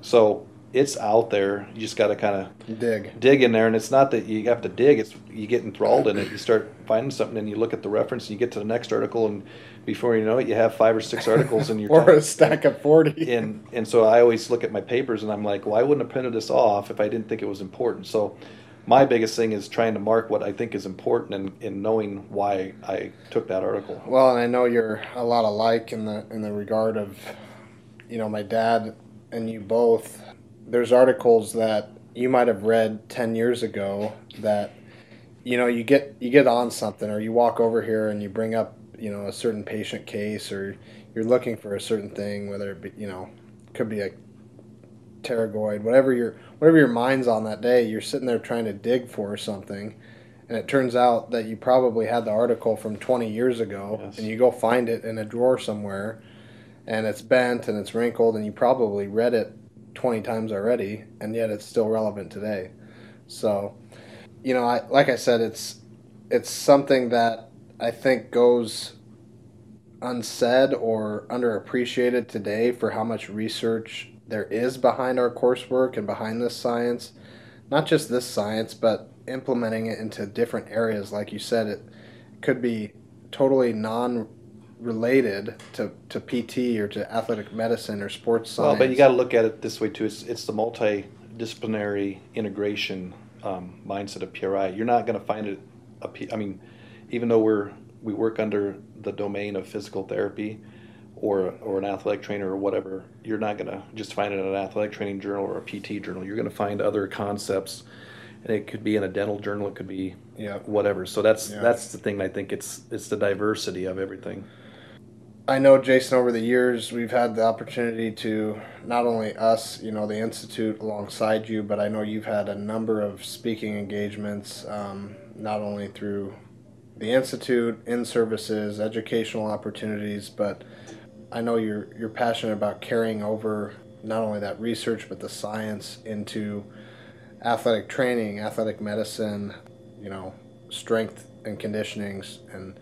So it's out there. You just got to kind of dig, dig in there. And it's not that you have to dig; it's you get enthralled in it. You start finding something, and you look at the reference, and you get to the next article, and before you know it, you have five or six <laughs> articles in your or a stack of forty. And and so I always look at my papers, and I'm like, well, I wouldn't have printed this off if I didn't think it was important. So my biggest thing is trying to mark what I think is important and, in knowing why I took that article. Well, and I know you're a lot alike in the in the regard of, you know, my dad and you both. There's articles that you might have read ten years ago that, you know, you get you get on something or you walk over here and you bring up you know a certain patient case or you're looking for a certain thing, whether it be you know could be a pterygoid, whatever your whatever your mind's on that day, you're sitting there trying to dig for something, and it turns out that you probably had the article from 20 years ago, yes. and you go find it in a drawer somewhere, and it's bent and it's wrinkled, and you probably read it 20 times already, and yet it's still relevant today. So, you know, I like I said, it's it's something that I think goes unsaid or underappreciated today for how much research there is behind our coursework and behind this science. Not just this science, but implementing it into different areas. Like you said, it could be totally non related to, to PT or to athletic medicine or sports science. Well, but you got to look at it this way too. It's, it's the multidisciplinary integration um, mindset of PRI. You're not going to find it. A, I mean, even though we're we work under the domain of physical therapy, or or an athletic trainer or whatever, you're not going to just find it in an athletic training journal or a PT journal. You're going to find other concepts, and it could be in a dental journal. It could be yeah. whatever. So that's yeah. that's the thing. I think it's it's the diversity of everything. I know Jason. Over the years, we've had the opportunity to not only us, you know, the institute alongside you, but I know you've had a number of speaking engagements, um, not only through the institute, in services, educational opportunities, but I know you're you're passionate about carrying over not only that research but the science into athletic training, athletic medicine, you know, strength and conditionings, and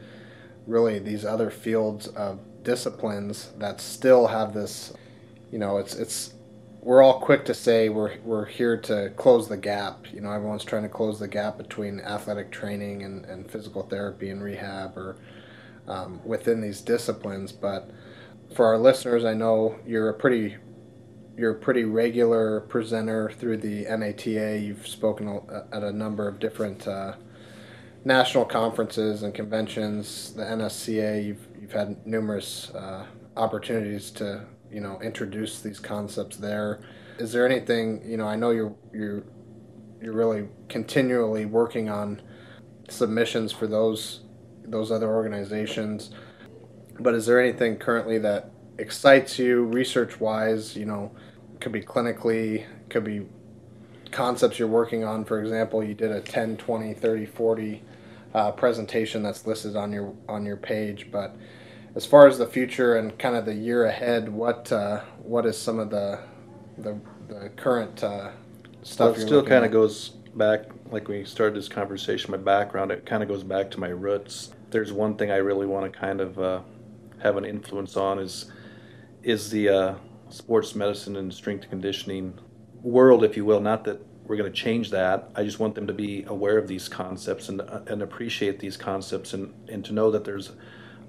really these other fields of disciplines that still have this. You know, it's it's we're all quick to say we're we're here to close the gap. You know, everyone's trying to close the gap between athletic training and, and physical therapy and rehab or um, within these disciplines, but for our listeners, I know you're a pretty you're a pretty regular presenter through the NATA. You've spoken at a number of different uh, national conferences and conventions. The NSCA, you've you've had numerous uh, opportunities to you know introduce these concepts there. Is there anything you know? I know you're you're you're really continually working on submissions for those those other organizations. But is there anything currently that excites you research wise? You know, could be clinically, could be concepts you're working on. For example, you did a 10, 20, 30, 40 uh, presentation that's listed on your on your page. But as far as the future and kind of the year ahead, what uh, what is some of the the, the current uh, stuff? Well, it still kind of goes back, like we started this conversation. My background, it kind of goes back to my roots. There's one thing I really want to kind of uh, have an influence on is is the uh, sports medicine and strength conditioning world, if you will. Not that we're going to change that. I just want them to be aware of these concepts and uh, and appreciate these concepts and and to know that there's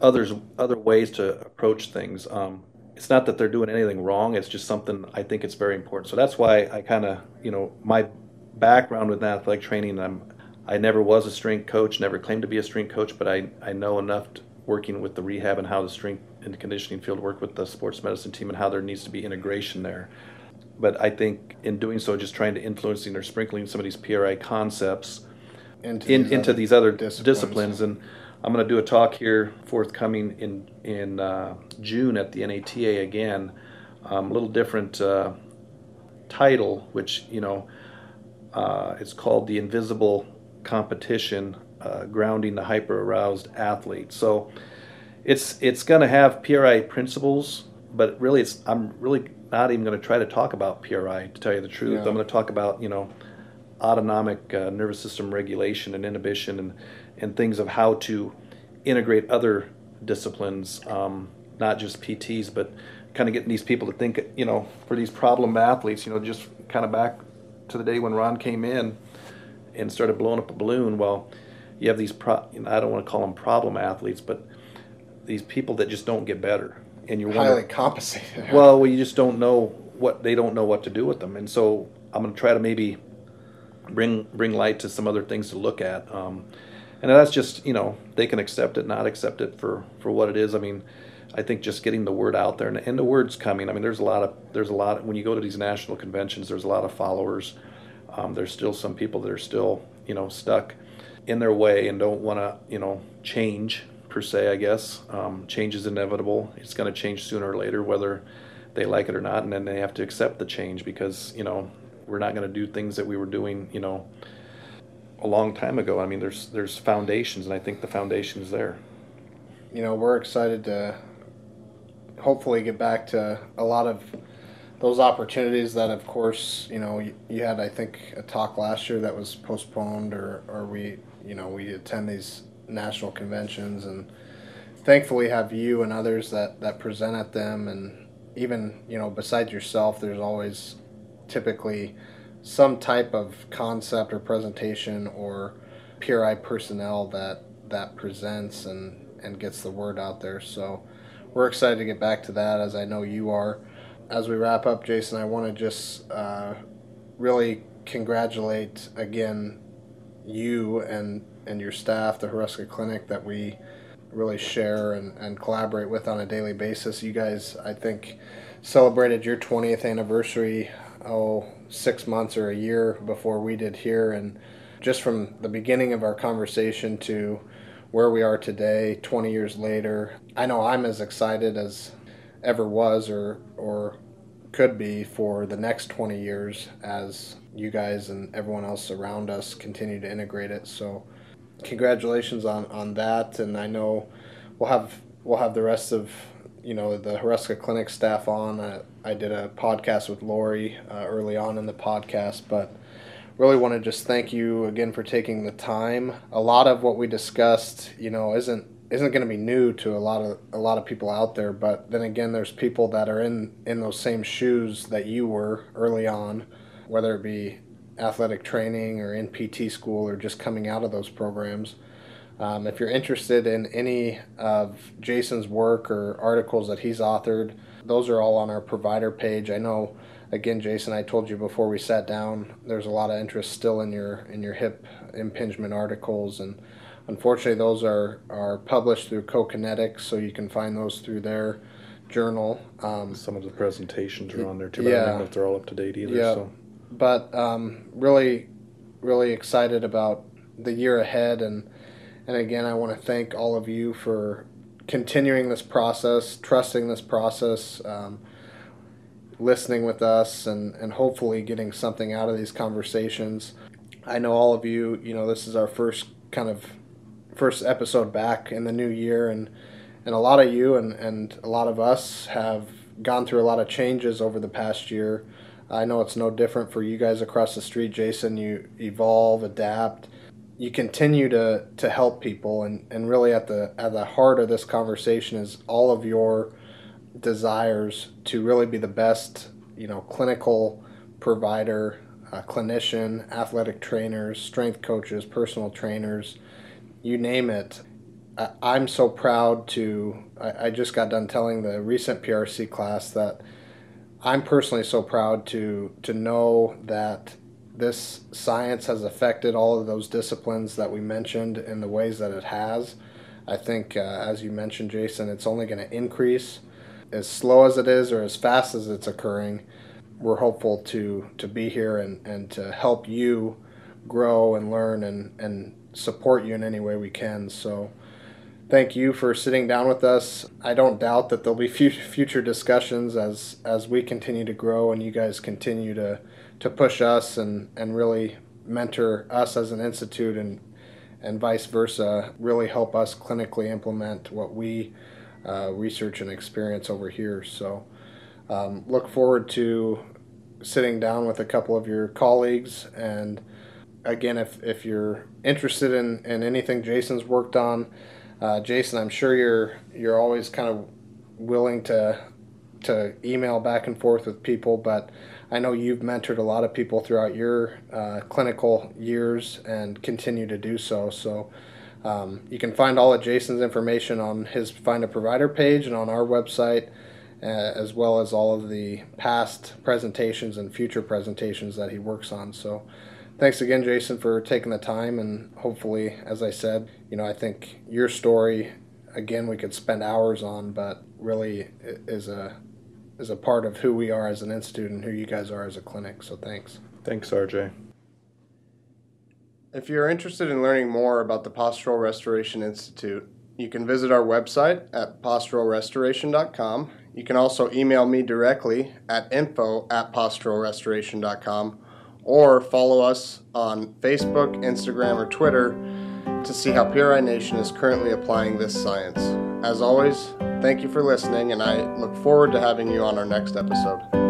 others other ways to approach things. Um, it's not that they're doing anything wrong. It's just something I think it's very important. So that's why I kind of you know my background with athletic training. I'm I never was a strength coach, never claimed to be a strength coach, but I I know enough working with the rehab and how the strength and conditioning field work with the sports medicine team and how there needs to be integration there. But I think in doing so, just trying to influencing or sprinkling some of these PRI concepts into in, these into these other disciplines. disciplines. And I'm going to do a talk here forthcoming in in uh, June at the NATA again. Um, a little different uh, title, which you know, uh, it's called the Invisible Competition: uh, Grounding the Hyper Aroused Athlete. So it's it's going to have PRI principles, but really, it's I'm really not even going to try to talk about PRI to tell you the truth. Yeah. I'm going to talk about you know autonomic uh, nervous system regulation and inhibition and and things of how to integrate other disciplines, um, not just PTs, but kind of getting these people to think, you know, for these problem athletes, you know, just kind of back to the day when Ron came in and started blowing up a balloon. Well, you have these, pro- I don't want to call them problem athletes, but these people that just don't get better, and you're highly wondering, compensated. well, well, you just don't know what they don't know what to do with them, and so I'm going to try to maybe bring bring light to some other things to look at. Um, and that's just you know they can accept it, not accept it for for what it is. I mean, I think just getting the word out there and, and the word's coming. I mean, there's a lot of there's a lot when you go to these national conventions, there's a lot of followers. Um, there's still some people that are still you know stuck in their way and don't want to you know change per se, I guess. Um, change is inevitable. It's going to change sooner or later, whether they like it or not, and then they have to accept the change because you know we're not going to do things that we were doing, you know, a long time ago. I mean, there's there's foundations, and I think the foundation is there. You know, we're excited to hopefully get back to a lot of those opportunities that, of course, you know, you, you had I think a talk last year that was postponed, or or we, you know, we attend these national conventions and thankfully have you and others that, that present at them. And even you know besides yourself there's always typically some type of concept or presentation or PRI personnel that that presents and and gets the word out there. So we're excited to get back to that as I know you are. As we wrap up Jason I want to just uh, really congratulate again you and and your staff, the Hruska Clinic, that we really share and, and collaborate with on a daily basis. You guys, I think, celebrated your 20th anniversary, oh, six months or a year before we did here. And just from the beginning of our conversation to where we are today, 20 years later, I know I'm as excited as ever was or, or could be for the next 20 years as you guys and everyone else around us continue to integrate it. So, congratulations on, on that. And I know we'll have we'll have the rest of you know the Hruska Clinic staff on. I, I did a podcast with Lori uh, early on in the podcast, but really want to just thank you again for taking the time. A lot of what we discussed, you know, isn't isn't going to be new to a lot of a lot of people out there. But then again, there's people that are in in those same shoes that you were early on, whether it be athletic training or in PT school or just coming out of those programs. Um, if you're interested in any of Jason's work or articles that he's authored, those are all on our provider page. I know, again, Jason, I told you before we sat down, there's a lot of interest still in your in your hip impingement articles, and unfortunately, those are are published through CoKinetics, so you can find those through their journal. Um, Some of the presentations are on there too, but yeah, I don't know if they're all up to date either. Yeah. So but um, really, really excited about the year ahead. And, and again, I want to thank all of you for continuing this process, trusting this process, um, listening with us, and, and hopefully getting something out of these conversations. I know all of you, you know, this is our first kind of first episode back in the new year, and, and a lot of you and, and a lot of us have gone through a lot of changes over the past year I know it's no different for you guys across the street, Jason. You evolve, adapt. You continue to, to help people, and, and really at the at the heart of this conversation is all of your desires to really be the best, you know, clinical provider, uh, clinician, athletic trainers, strength coaches, personal trainers, you name it. I, I'm so proud to. I, I just got done telling the recent PRC class that I'm personally so proud to to know that this science has affected all of those disciplines that we mentioned in the ways that it has. I think, uh, as you mentioned, Jason, it's only going to increase as slow as it is or as fast as it's occurring. we're hopeful to to be here and, and to help you grow and learn and, and support you in any way we can. So thank you for sitting down with us. I don't doubt that there'll be <laughs> future discussions as as we continue to grow and you guys continue to to push us and and really mentor us as an institute and and vice versa. Really help us clinically implement what we uh, research and experience over here. So um, look forward to sitting down with a couple of your colleagues and again if, if you're interested in, in anything jason's worked on uh, Jason, I'm sure you're you're always kind of willing to to email back and forth with people, but I know you've mentored a lot of people throughout your uh, clinical years and continue to do so. So um, you can find all of Jason's information on his Find a Provider page and on our website, uh, as well as all of the past presentations and future presentations that he works on. So thanks again, Jason, for taking the time. And hopefully, as I said, you know, I think your story, again, we could spend hours on, but really is a is a part of who we are as an institute and who you guys are as a clinic. So thanks. Thanks, RJ. If you're interested in learning more about the Postural Restoration Institute, you can visit our website at posturalrestoration.com. You can also email me directly at info at posturalrestoration.com or follow us on Facebook, Instagram, or Twitter to see how PRI Nation is currently applying this science. As always, thank you for listening, and I look forward to having you on our next episode.